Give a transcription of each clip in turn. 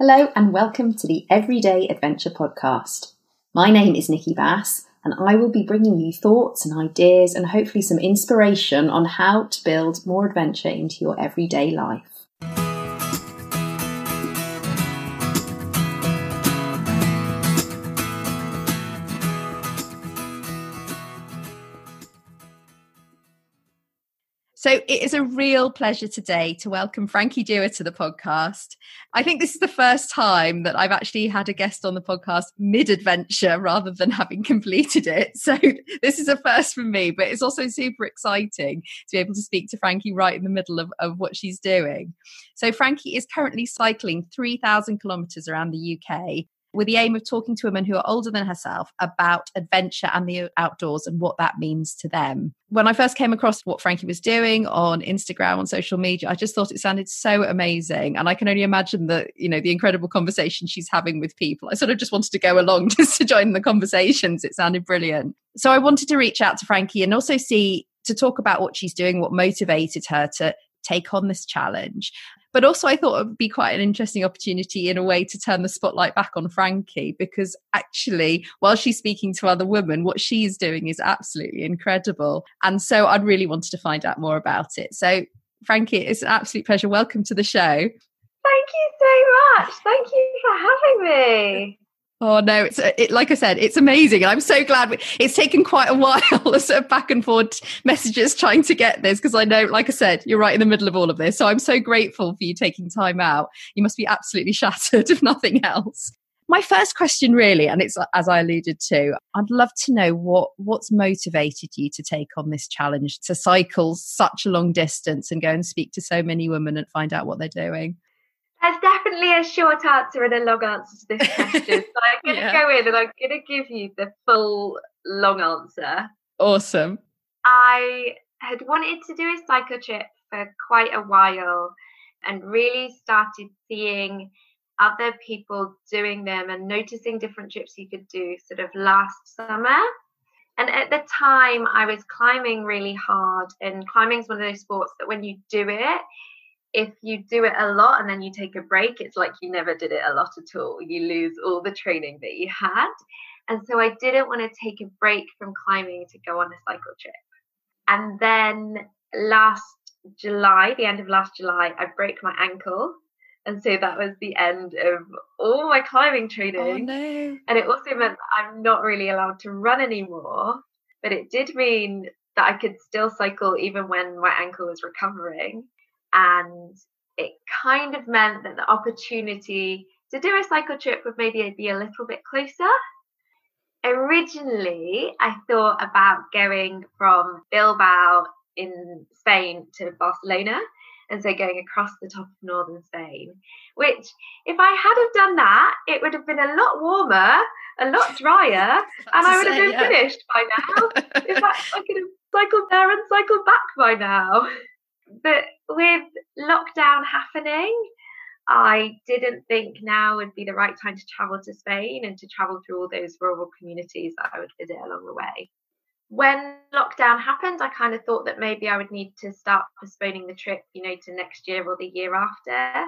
Hello and welcome to the Everyday Adventure Podcast. My name is Nicki Bass and I will be bringing you thoughts and ideas and hopefully some inspiration on how to build more adventure into your everyday life. So it is a real pleasure today to welcome Frankie Dewar to the podcast. I think this is the first time that I've actually had a guest on the podcast mid adventure rather than having completed it. So this is a first for me, but it's also super exciting to be able to speak to Frankie right in the middle of, of what she's doing. So Frankie is currently cycling 3,000 kilometres around the UK with the aim of talking to women who are older than herself about adventure and the outdoors and what that means to them. When I first came across what Frankie was doing on Instagram, on social media, I just thought it sounded so amazing. And I can only imagine that, you know, the incredible conversation she's having with people. I sort of just wanted to go along just to join the conversations. It sounded brilliant. So I wanted to reach out to Frankie and also see to talk about what she's doing, what motivated her to take on this challenge. But also, I thought it would be quite an interesting opportunity in a way to turn the spotlight back on Frankie because actually, while she's speaking to other women, what she's doing is absolutely incredible. And so I'd really wanted to find out more about it. So, Frankie, it's an absolute pleasure. Welcome to the show. Thank you so much. Thank you for having me. Oh no, it's uh, it, like I said, it's amazing. I'm so glad we, it's taken quite a while, sort of back and forth messages trying to get this because I know, like I said, you're right in the middle of all of this. So I'm so grateful for you taking time out. You must be absolutely shattered, if nothing else. My first question, really, and it's uh, as I alluded to, I'd love to know what what's motivated you to take on this challenge to cycle such a long distance and go and speak to so many women and find out what they're doing. There's definitely a short answer and a long answer to this question. so I'm going to yeah. go in and I'm going to give you the full long answer. Awesome. I had wanted to do a cycle trip for quite a while and really started seeing other people doing them and noticing different trips you could do sort of last summer. And at the time, I was climbing really hard, and climbing is one of those sports that when you do it, if you do it a lot and then you take a break, it's like you never did it a lot at all. You lose all the training that you had. And so I didn't want to take a break from climbing to go on a cycle trip. And then last July, the end of last July, I broke my ankle. And so that was the end of all my climbing oh, training. Oh, no. And it also meant I'm not really allowed to run anymore. But it did mean that I could still cycle even when my ankle was recovering. And it kind of meant that the opportunity to do a cycle trip would maybe be a little bit closer. Originally, I thought about going from Bilbao in Spain to Barcelona and so going across the top of northern Spain. Which, if I had have done that, it would have been a lot warmer, a lot drier, and I would have been yeah. finished by now. in fact, I could have cycled there and cycled back by now but with lockdown happening, I didn't think now would be the right time to travel to Spain and to travel through all those rural communities that I would visit along the way. When lockdown happened, I kind of thought that maybe I would need to start postponing the trip, you know, to next year or the year after.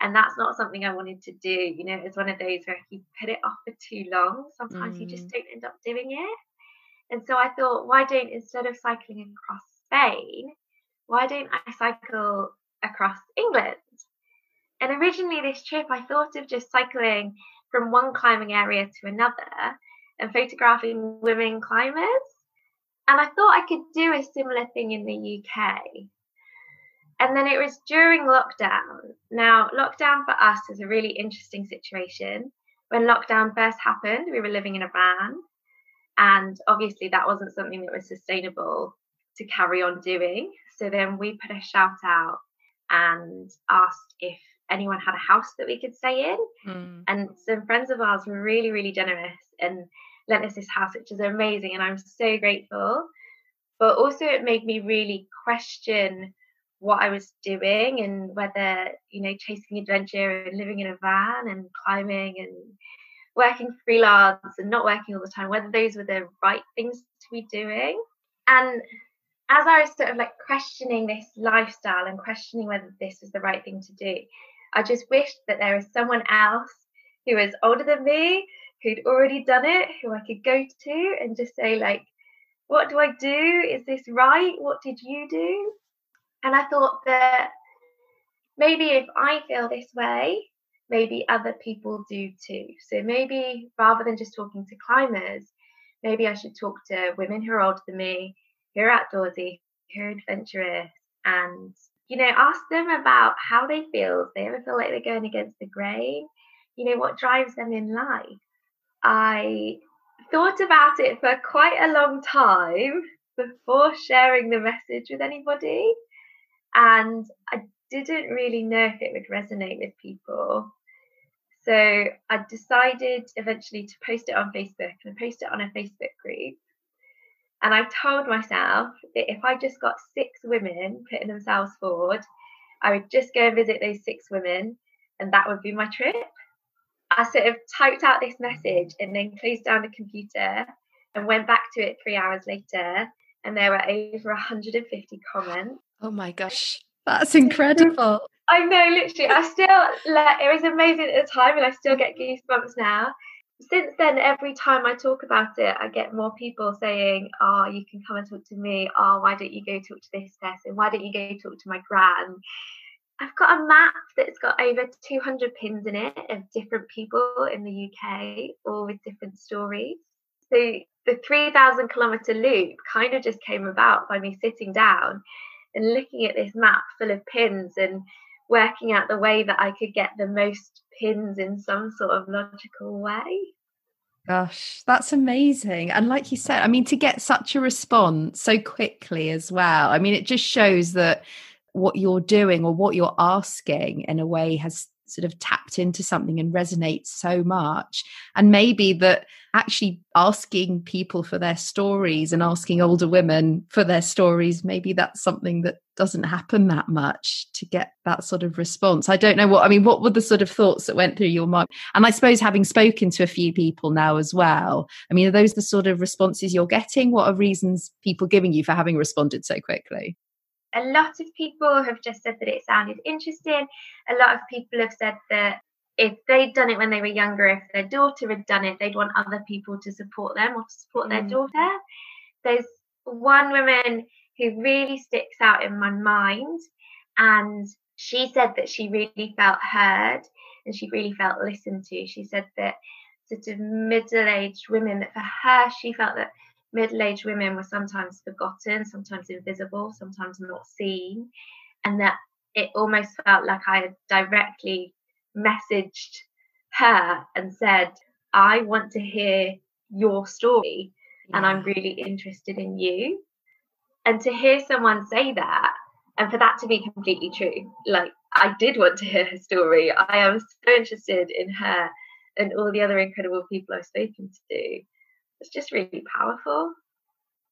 And that's not something I wanted to do. You know, it's one of those where if you put it off for too long, sometimes mm. you just mm. don't end up doing it. And so I thought, why don't instead of cycling across Spain, why don't I cycle across England? And originally, this trip, I thought of just cycling from one climbing area to another and photographing women climbers. And I thought I could do a similar thing in the UK. And then it was during lockdown. Now, lockdown for us is a really interesting situation. When lockdown first happened, we were living in a van. And obviously, that wasn't something that was sustainable to carry on doing. So then we put a shout out and asked if anyone had a house that we could stay in. Mm. And some friends of ours were really, really generous and lent us this house, which is amazing. And I'm so grateful. But also, it made me really question what I was doing and whether, you know, chasing adventure and living in a van and climbing and working freelance and not working all the time, whether those were the right things to be doing. And as I was sort of like questioning this lifestyle and questioning whether this was the right thing to do, I just wished that there was someone else who was older than me, who'd already done it, who I could go to and just say, like, what do I do? Is this right? What did you do? And I thought that maybe if I feel this way, maybe other people do too. So maybe rather than just talking to climbers, maybe I should talk to women who are older than me, who are outdoorsy, who are adventurous, and you know, ask them about how they feel. If they ever feel like they're going against the grain, you know, what drives them in life. I thought about it for quite a long time before sharing the message with anybody. And I didn't really know if it would resonate with people. So I decided eventually to post it on Facebook and post it on a Facebook group. And I told myself that if I just got six women putting themselves forward, I would just go and visit those six women, and that would be my trip. I sort of typed out this message and then closed down the computer and went back to it three hours later, and there were over 150 comments. Oh my gosh, that's incredible. I know, literally. I still, like, it was amazing at the time, and I still get goosebumps now since then, every time I talk about it, I get more people saying, Oh, you can come and talk to me. Oh, why don't you go talk to this person? Why don't you go talk to my gran? I've got a map that's got over 200 pins in it of different people in the UK, all with different stories. So the 3,000 kilometre loop kind of just came about by me sitting down and looking at this map full of pins and working out the way that I could get the most pins in some sort of logical way. Gosh, that's amazing. And like you said, I mean, to get such a response so quickly as well, I mean, it just shows that what you're doing or what you're asking in a way has sort of tapped into something and resonates so much. And maybe that actually asking people for their stories and asking older women for their stories, maybe that's something that doesn't happen that much to get that sort of response. I don't know what, I mean, what were the sort of thoughts that went through your mind? And I suppose having spoken to a few people now as well, I mean, are those the sort of responses you're getting? What are reasons people giving you for having responded so quickly? A lot of people have just said that it sounded interesting. A lot of people have said that if they'd done it when they were younger, if their daughter had done it, they'd want other people to support them or to support mm. their daughter. There's one woman who really sticks out in my mind, and she said that she really felt heard and she really felt listened to. She said that sort of middle aged women, that for her, she felt that middle aged women were sometimes forgotten, sometimes invisible, sometimes not seen, and that it almost felt like I had directly messaged her and said, I want to hear your story yeah. and I'm really interested in you. And to hear someone say that, and for that to be completely true, like I did want to hear her story. I am so interested in her and all the other incredible people I've spoken to it's just really powerful.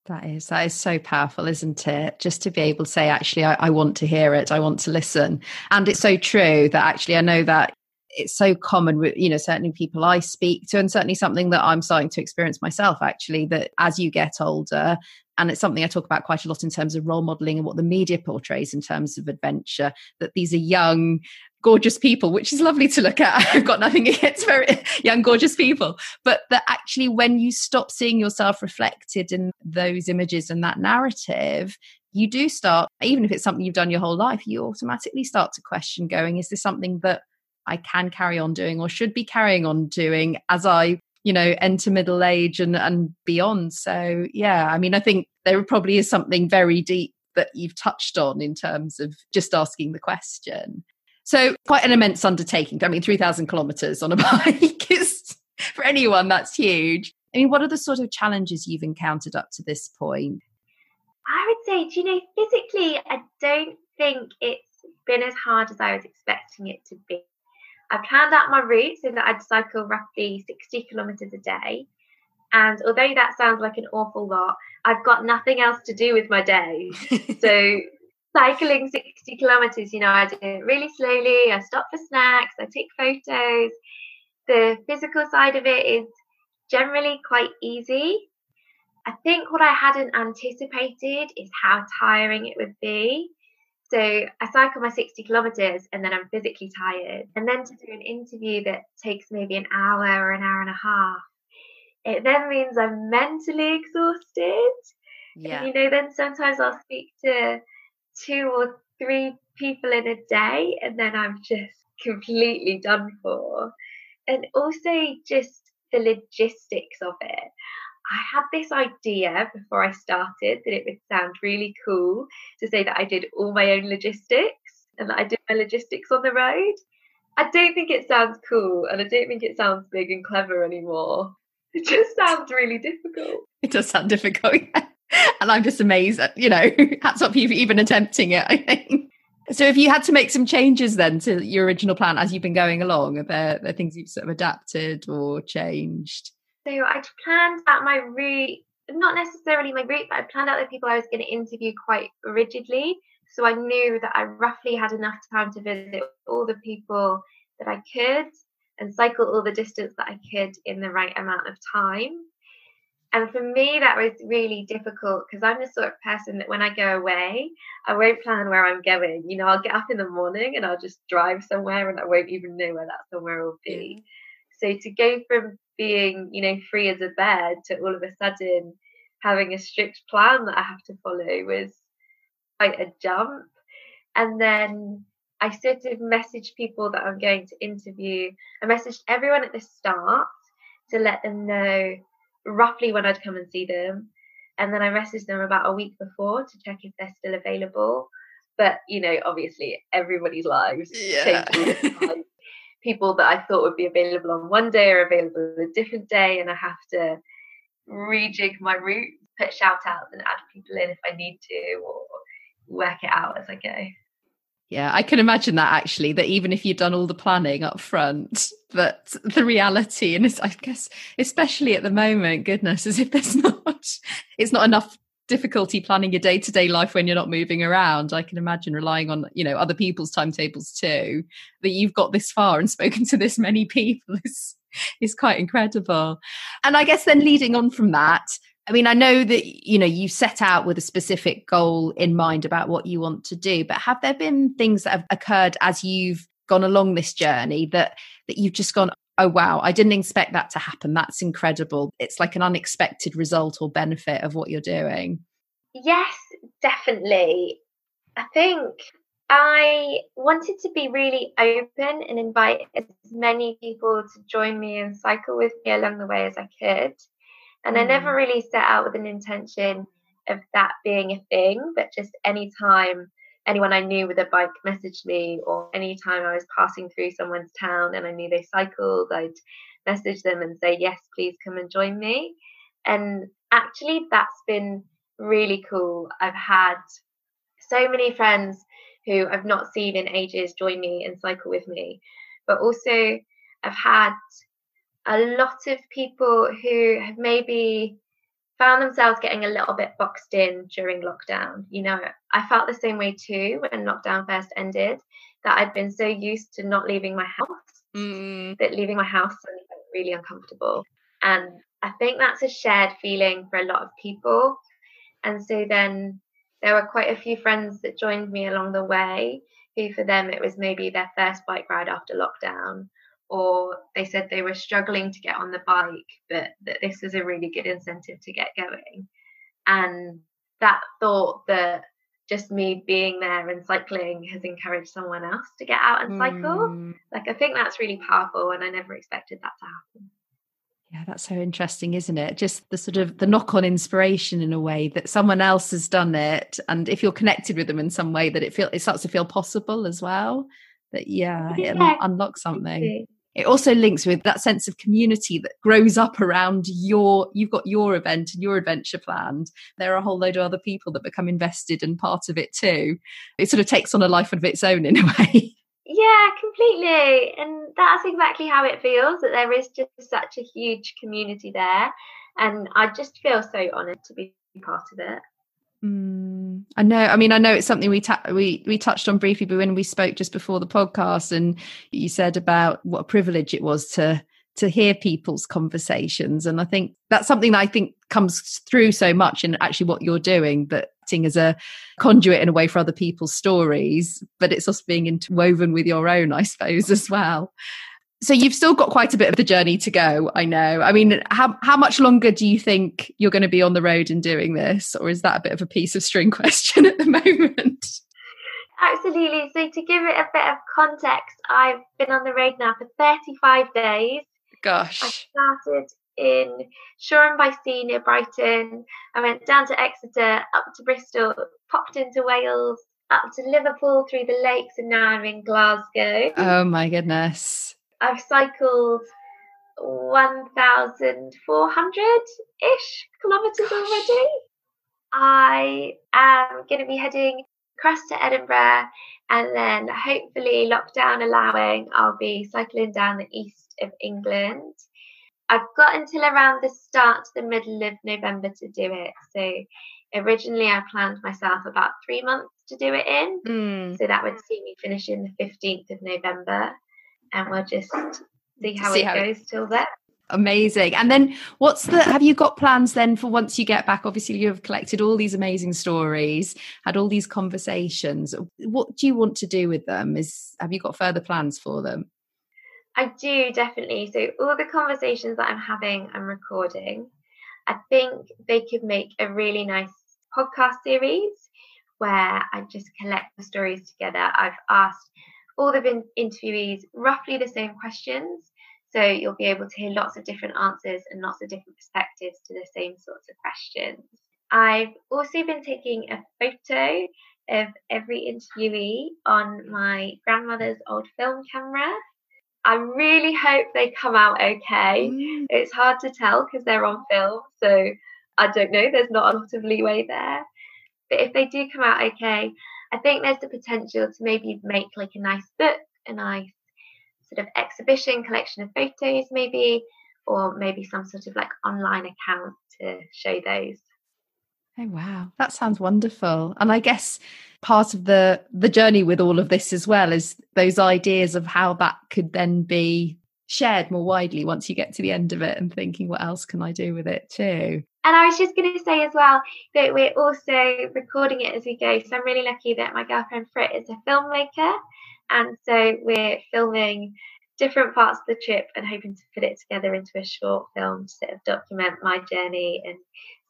That is, that is so powerful, isn't it? Just to be able to say, actually, I, I, want to hear it, I want to listen. And it's so true that actually, I know that it's so common with, you know, certainly people I speak to, and certainly something that I'm starting to experience myself, actually, that as you get older, and it's something I talk about quite a lot in terms of role modeling and what the media portrays in terms of adventure, that these are young, gorgeous people, which is lovely to look at. I've got nothing against very young, gorgeous people. But that actually, when you stop seeing yourself reflected in those images and that narrative, you do start, even if it's something you've done your whole life, you automatically start to question going, is this something that I can carry on doing or should be carrying on doing as I, you know, enter middle age and, and beyond? So, yeah, I mean, I think there probably is something very deep that you've touched on in terms of just asking the question. So quite an immense undertaking. I mean, 3,000 kilometers on a bike is, for anyone, that's huge. I mean, what are the sort of challenges you've encountered up to this point? I would say, do you know, physically, I don't think it's been as hard as I was expecting it to be. I planned out my route so that I'd cycle roughly 60 kilometers a day. And although that sounds like an awful lot, I've got nothing else to do with my day. so cycling 60 kilometers, you know, I do it really slowly. I stop for snacks, I take photos. The physical side of it is generally quite easy. I think what I hadn't anticipated is how tiring it would be. So I cycle my 60 kilometers and then I'm physically tired. And then to do an interview that takes maybe an hour or an hour and a half, it then means I'm mentally exhausted. Yeah. And, you know, then sometimes I'll speak to two or three people in a day and then I'm just completely done for. And also just the logistics of it. I had this idea before I started that it would sound really cool to say that I did all my own logistics and that I did my logistics on the road. I don't think it sounds cool and I don't think it sounds big and clever anymore. It just sounds really difficult. It does sound difficult. and I'm just amazed at, you know, hats off you for even attempting it, I think. So if you had to make some changes then to your original plan as you've been going along, are there, are there things you've sort of adapted or changed? So I planned out my route, not necessarily my route, but I planned out the people I was going to interview quite rigidly. So I knew that I roughly had enough time to visit all the people that I could and cycle all the distance that I could in the right amount of time. And for me, that was really difficult because I'm the sort of person that when I go away, I won't plan where I'm going. You know, I'll get up in the morning and I'll just drive somewhere and I won't even know where that somewhere will be. So to go from being, you know, free as a bird to all of a sudden having a strict plan that I have to follow was quite a jump. And then I sort of messaged people that I'm going to interview. I messaged everyone at the start to let them know roughly when I'd come and see them. And then I messaged them about a week before to check if they're still available. But, you know, obviously everybody's lives yeah. change people that I thought would be available on one day are available on a different day, and I have to rejig my route, put shout outs and add people in if I need to, or work it out as I go. Yeah, I can imagine that actually, that even if you've done all the planning up front, that the reality, and I guess, especially at the moment, goodness, as if there's not, it's not enough difficulty planning your day-to-day life when you're not moving around. I can imagine relying on you know other people's timetables too that you've got this far and spoken to this many people is is quite incredible. And i guess then leading on from that i mean i know that you know you set out with a specific goal in mind about what you want to do but have there been things that have occurred as you've gone along this journey that that you've just gone oh wow i didn't expect that to happen. That's incredible. It's like an unexpected result or benefit of what you're doing. Yes definitely. I think i wanted to be really open and invite as many people to join me and cycle with me along the way as i could and mm. i never really set out with an intention of that being a thing but just any time anyone I knew with a bike messaged me, or anytime I was passing through someone's town and I knew they cycled, I'd message them and say, Yes, please come and join me. And actually, that's been really cool. I've had so many friends who I've not seen in ages join me and cycle with me, but also I've had a lot of people who have maybe found themselves getting a little bit boxed in during lockdown. You know, I felt the same way too when lockdown first ended, that I'd been so used to not leaving my house mm. that leaving my house was really uncomfortable. And I think that's a shared feeling for a lot of people. And so then there were quite a few friends that joined me along the way who, for them, it was maybe their first bike ride after lockdown or they said they were struggling to get on the bike, but that this is a really good incentive to get going. And that thought that just me being there and cycling has encouraged someone else to get out and cycle. Mm. Like, I think that's really powerful, and I never expected that to happen. Yeah, that's so interesting, isn't it? Just the sort of the knock-on inspiration in a way that someone else has done it, and if you're connected with them in some way, that it feel it starts to feel possible as well. That yeah, yeah it unlocks something. it also links with that sense of community that grows up around your you've got your event and your adventure planned. There are a whole load of other people that become invested and part of it too. It sort of takes on a life of its own in a way. Yeah completely. And that's exactly how it feels that there is just such a huge community there. And i just feel so honored to be part of it. Mm, I know. I mean, I know it's something we ta- we we touched on briefly, but when we spoke just before the podcast, and you said about what a privilege it was to to hear people's conversations, and I think that's something that I think comes through so much in actually what you're doing that acting as a conduit in a way for other people's stories but it's also being interwoven with your own i suppose as well so you've still got quite a bit of the journey to go i know i mean how, how much longer do you think you're going to be on the road and doing this or is that a bit of a piece of string question at the moment absolutely so to give it a bit of context i've been on the road now for 35 days gosh i started in Shoreham by Sea near Brighton. I went down to Exeter, up to Bristol, popped into Wales, up to Liverpool through the lakes, and now I'm in Glasgow. Oh my goodness. I've cycled 1,400 ish kilometres already. I am going to be heading across to Edinburgh and then hopefully lockdown allowing I'll be cycling down the east of England I've got until around the start to the middle of November to do it. So originally I planned myself about three months to do it in. Mm. So that would see me finishing the 15th of November. And we'll just see how see it how goes it... till then. Amazing. And then what's the have you got plans then for once you get back? Obviously, you have collected all these amazing stories, had all these conversations. What do you want to do with them? Is have you got further plans for them? I do definitely. So all the conversations that I'm having, I'm recording. I think they could make a really nice podcast series where I just collect the stories together. I've asked all the interviewees roughly the same questions. So you'll be able to hear lots of different answers and lots of different perspectives to the same sorts of questions. I've also been taking a photo of every interviewee on my grandmother's old film camera I really hope they come out okay. Mm. It's hard to tell because they're on film, so I don't know. There's not a lot of leeway there. But if they do come out okay, I think there's the potential to maybe make like a nice book, a nice sort of exhibition collection of photos, maybe, or maybe some sort of like online account to show those. Oh wow, that sounds wonderful. And I guess part of the the journey with all of this as well is those ideas of how that could then be shared more widely once you get to the end of it and thinking what else can I do with it too. And I was just going to say as well that we're also recording it as we go. So I'm really lucky that my girlfriend Frit is a filmmaker. And so we're filming different parts of the trip and hoping to put it together into a short film to sort of document my journey and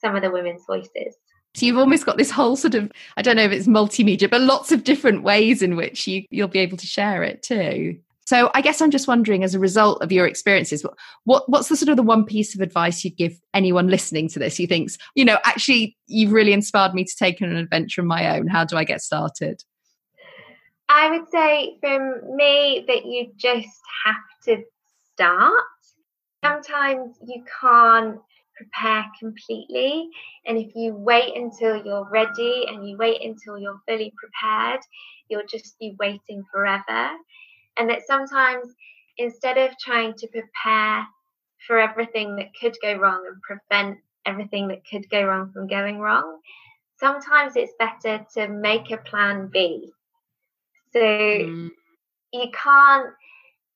some of the women's voices. So you've almost got this whole sort of I don't know if it's multimedia, but lots of different ways in which you you'll be able to share it too. So I guess I'm just wondering, as a result of your experiences, what what's the sort of the one piece of advice you'd give anyone listening to this who thinks, you know, actually you've really inspired me to take an adventure of my own. How do I get started? I would say from me that you just have to start. Sometimes you can't prepare completely. And if you wait until you're ready and you wait until you're fully prepared, you'll just be waiting forever. And that sometimes instead of trying to prepare for everything that could go wrong and prevent everything that could go wrong from going wrong, sometimes it's better to make a plan B. So mm. you can't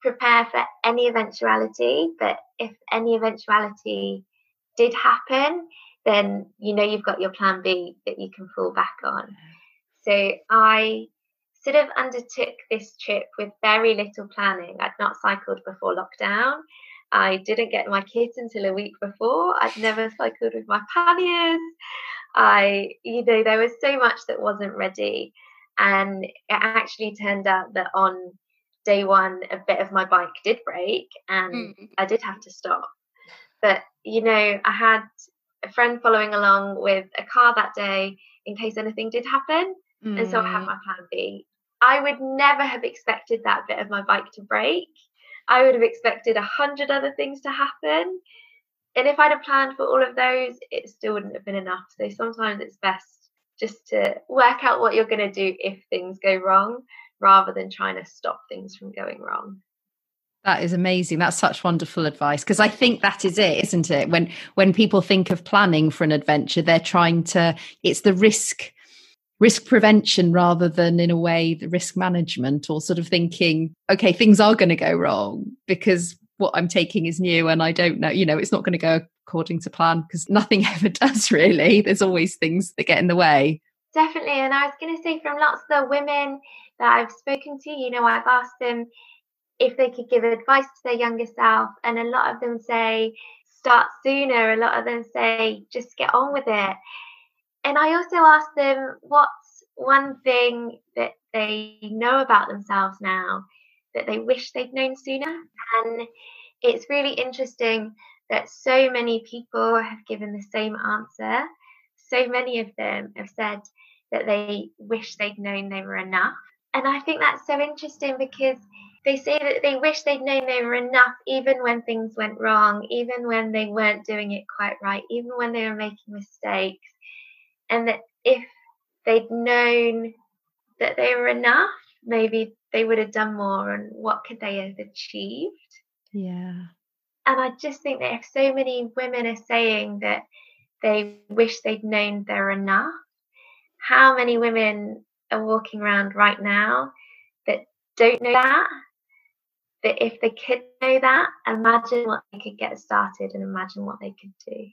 prepare for any eventuality, but if any eventuality did happen, then you know you've got your plan B that you can fall back on. So I sort of undertook this trip with very little planning. I'd not cycled before lockdown. I didn't get my kit until a week before. I'd never cycled with my panniers. I, you know, there was so much that wasn't ready. And it actually turned out that on day one, a bit of my bike did break and mm. I did have to stop. But, you know, I had a friend following along with a car that day in case anything did happen. Mm. And so I had mm. my plan B. I would never have expected that bit of my bike to break. I would have expected a hundred other things to happen. And if I'd have planned for all of those, it still wouldn't have been enough. So sometimes it's best just to work out what you're going to do if things go wrong rather than trying to stop things from going wrong. That is amazing. That's such wonderful advice because I think that is it, isn't it? When when people think of planning for an adventure, they're trying to it's the risk risk prevention rather than in a way the risk management or sort of thinking okay things are going to go wrong because what I'm taking is new and I don't know, you know, it's not going to go according to plan because nothing ever does really. There's always things that get in the way. Definitely. And I was going to say, from lots of the women that I've spoken to, you know, I've asked them if they could give advice to their younger self. And a lot of them say, start sooner. A lot of them say, just get on with it. And I also asked them, what's one thing that they know about themselves now that they wish they'd known sooner? And it's really interesting that so many people have given the same answer. So many of them have said that they wish they'd known they were enough. And I think that's so interesting because they say that they wish they'd known they were enough even when things went wrong, even when they weren't doing it quite right, even when they were making mistakes. And that if they'd known that they were enough, maybe they would have done more and what could they have achieved. Yeah. And I just think that if so many women are saying that they wish they'd known they're enough, how many women are walking around right now that don't know that? That if they could know that, imagine what they could get started and imagine what they could do.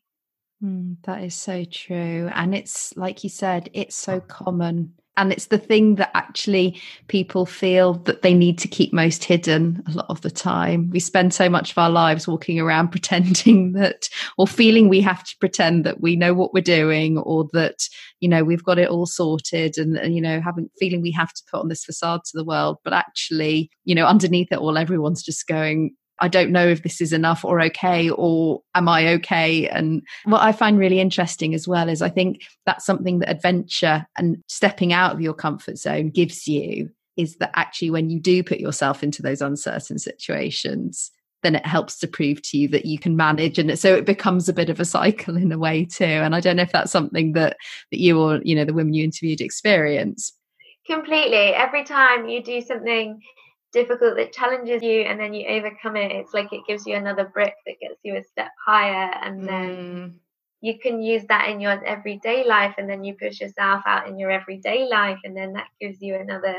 Mm, that is so true. And it's like you said, it's so common and it's the thing that actually people feel that they need to keep most hidden a lot of the time we spend so much of our lives walking around pretending that or feeling we have to pretend that we know what we're doing or that you know we've got it all sorted and, and you know having feeling we have to put on this facade to the world but actually you know underneath it all everyone's just going I don't know if this is enough or okay, or am I okay? And what I find really interesting as well is I think that's something that adventure and stepping out of your comfort zone gives you is that actually when you do put yourself into those uncertain situations, then it helps to prove to you that you can manage. And so it becomes a bit of a cycle in a way too. And i don't know if that's something that that you or you know the women you interviewed experience completely. Every time you do something difficult that challenges you and then you overcome it it's like it gives you another brick that gets you a step higher and then mm. you can use that in your everyday life and then you push yourself out in your everyday life and then that gives you another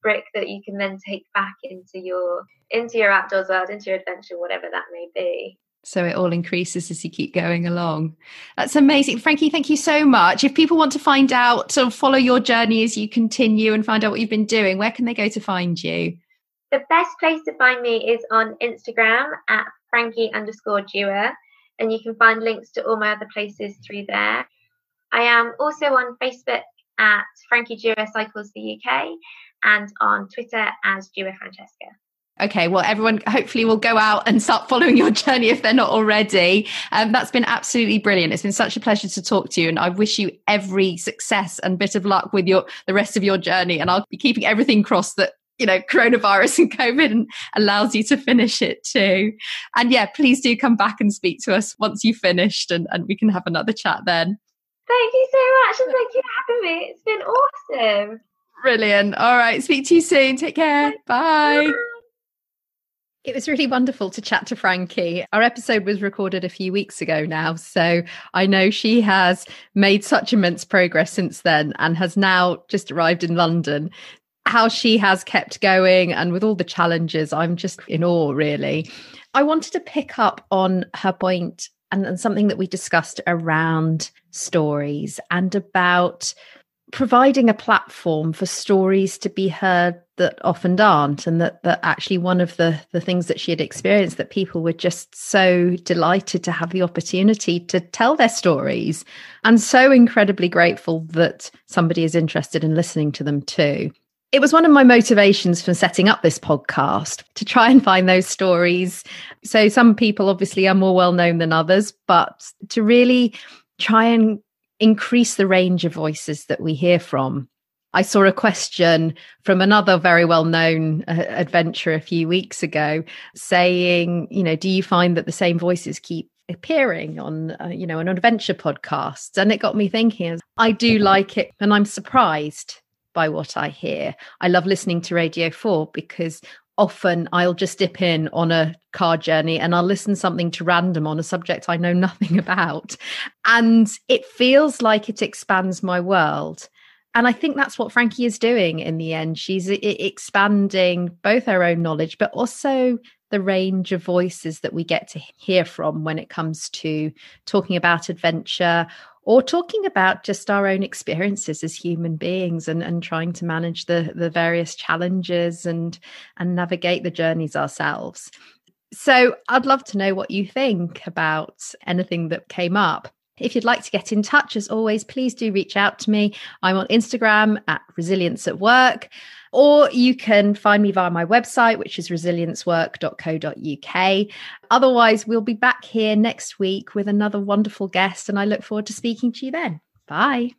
brick that you can then take back into your into your outdoors world into your adventure whatever that may be so it all increases as you keep going along. That's amazing. Frankie, thank you so much. If people want to find out or follow your journey as you continue and find out what you've been doing, where can they go to find you? The best place to find me is on Instagram at Frankie underscore Dewar, and you can find links to all my other places through there. I am also on Facebook at Frankie Dewar Cycles the UK and on Twitter as Dewar Francesca. Okay, well, everyone hopefully will go out and start following your journey if they're not already. Um, that's been absolutely brilliant. It's been such a pleasure to talk to you, and I wish you every success and bit of luck with your the rest of your journey. And I'll be keeping everything crossed that you know coronavirus and covid allows you to finish it too. And yeah please do come back and speak to us once you've finished and, and we can have another chat then. Thank you so much and thank you for having me. It's been awesome. Brilliant. All right. Speak to you soon. Take care. Bye. bye. It was really wonderful to chat to Frankie. Our episode was recorded a few weeks ago now, so I know she has made such immense progress since then and has now just arrived in London how she has kept going and with all the challenges, I'm just in awe, really. I wanted to pick up on her point and, and something that we discussed around stories and about providing a platform for stories to be heard that often aren't and that that actually one of the the things that she had experienced that people were just so delighted to have the opportunity to tell their stories and so incredibly grateful that somebody is interested in listening to them too it was one of my motivations for setting up this podcast to try and find those stories. So, some people obviously are more well known than others, but to really try and increase the range of voices that we hear from. I saw a question from another very well known uh, adventurer a few weeks ago saying, you know, do you find that the same voices keep appearing on uh, you know an adventure podcast and it got me thinking i do like it and i'm surprised by what I hear. I love listening to Radio 4 because often I'll just dip in on a car journey and I'll listen something to random on a subject I know nothing about. And it feels like it expands my world. And I think that's what Frankie is doing in the end. She's expanding both her own knowledge, but also the range of voices that we get to hear from when it comes to talking about adventure or talking about just our own experiences as human beings and, and trying to manage the, the various challenges and and navigate the journeys ourselves. So I'd love to know what you think about anything that came up. If you'd like to get in touch, as always, please do reach out to me. I'm on Instagram at Resilience at Work, or you can find me via my website, which is resiliencework.co.uk. Otherwise, we'll be back here next week with another wonderful guest, and I look forward to speaking to you then. Bye.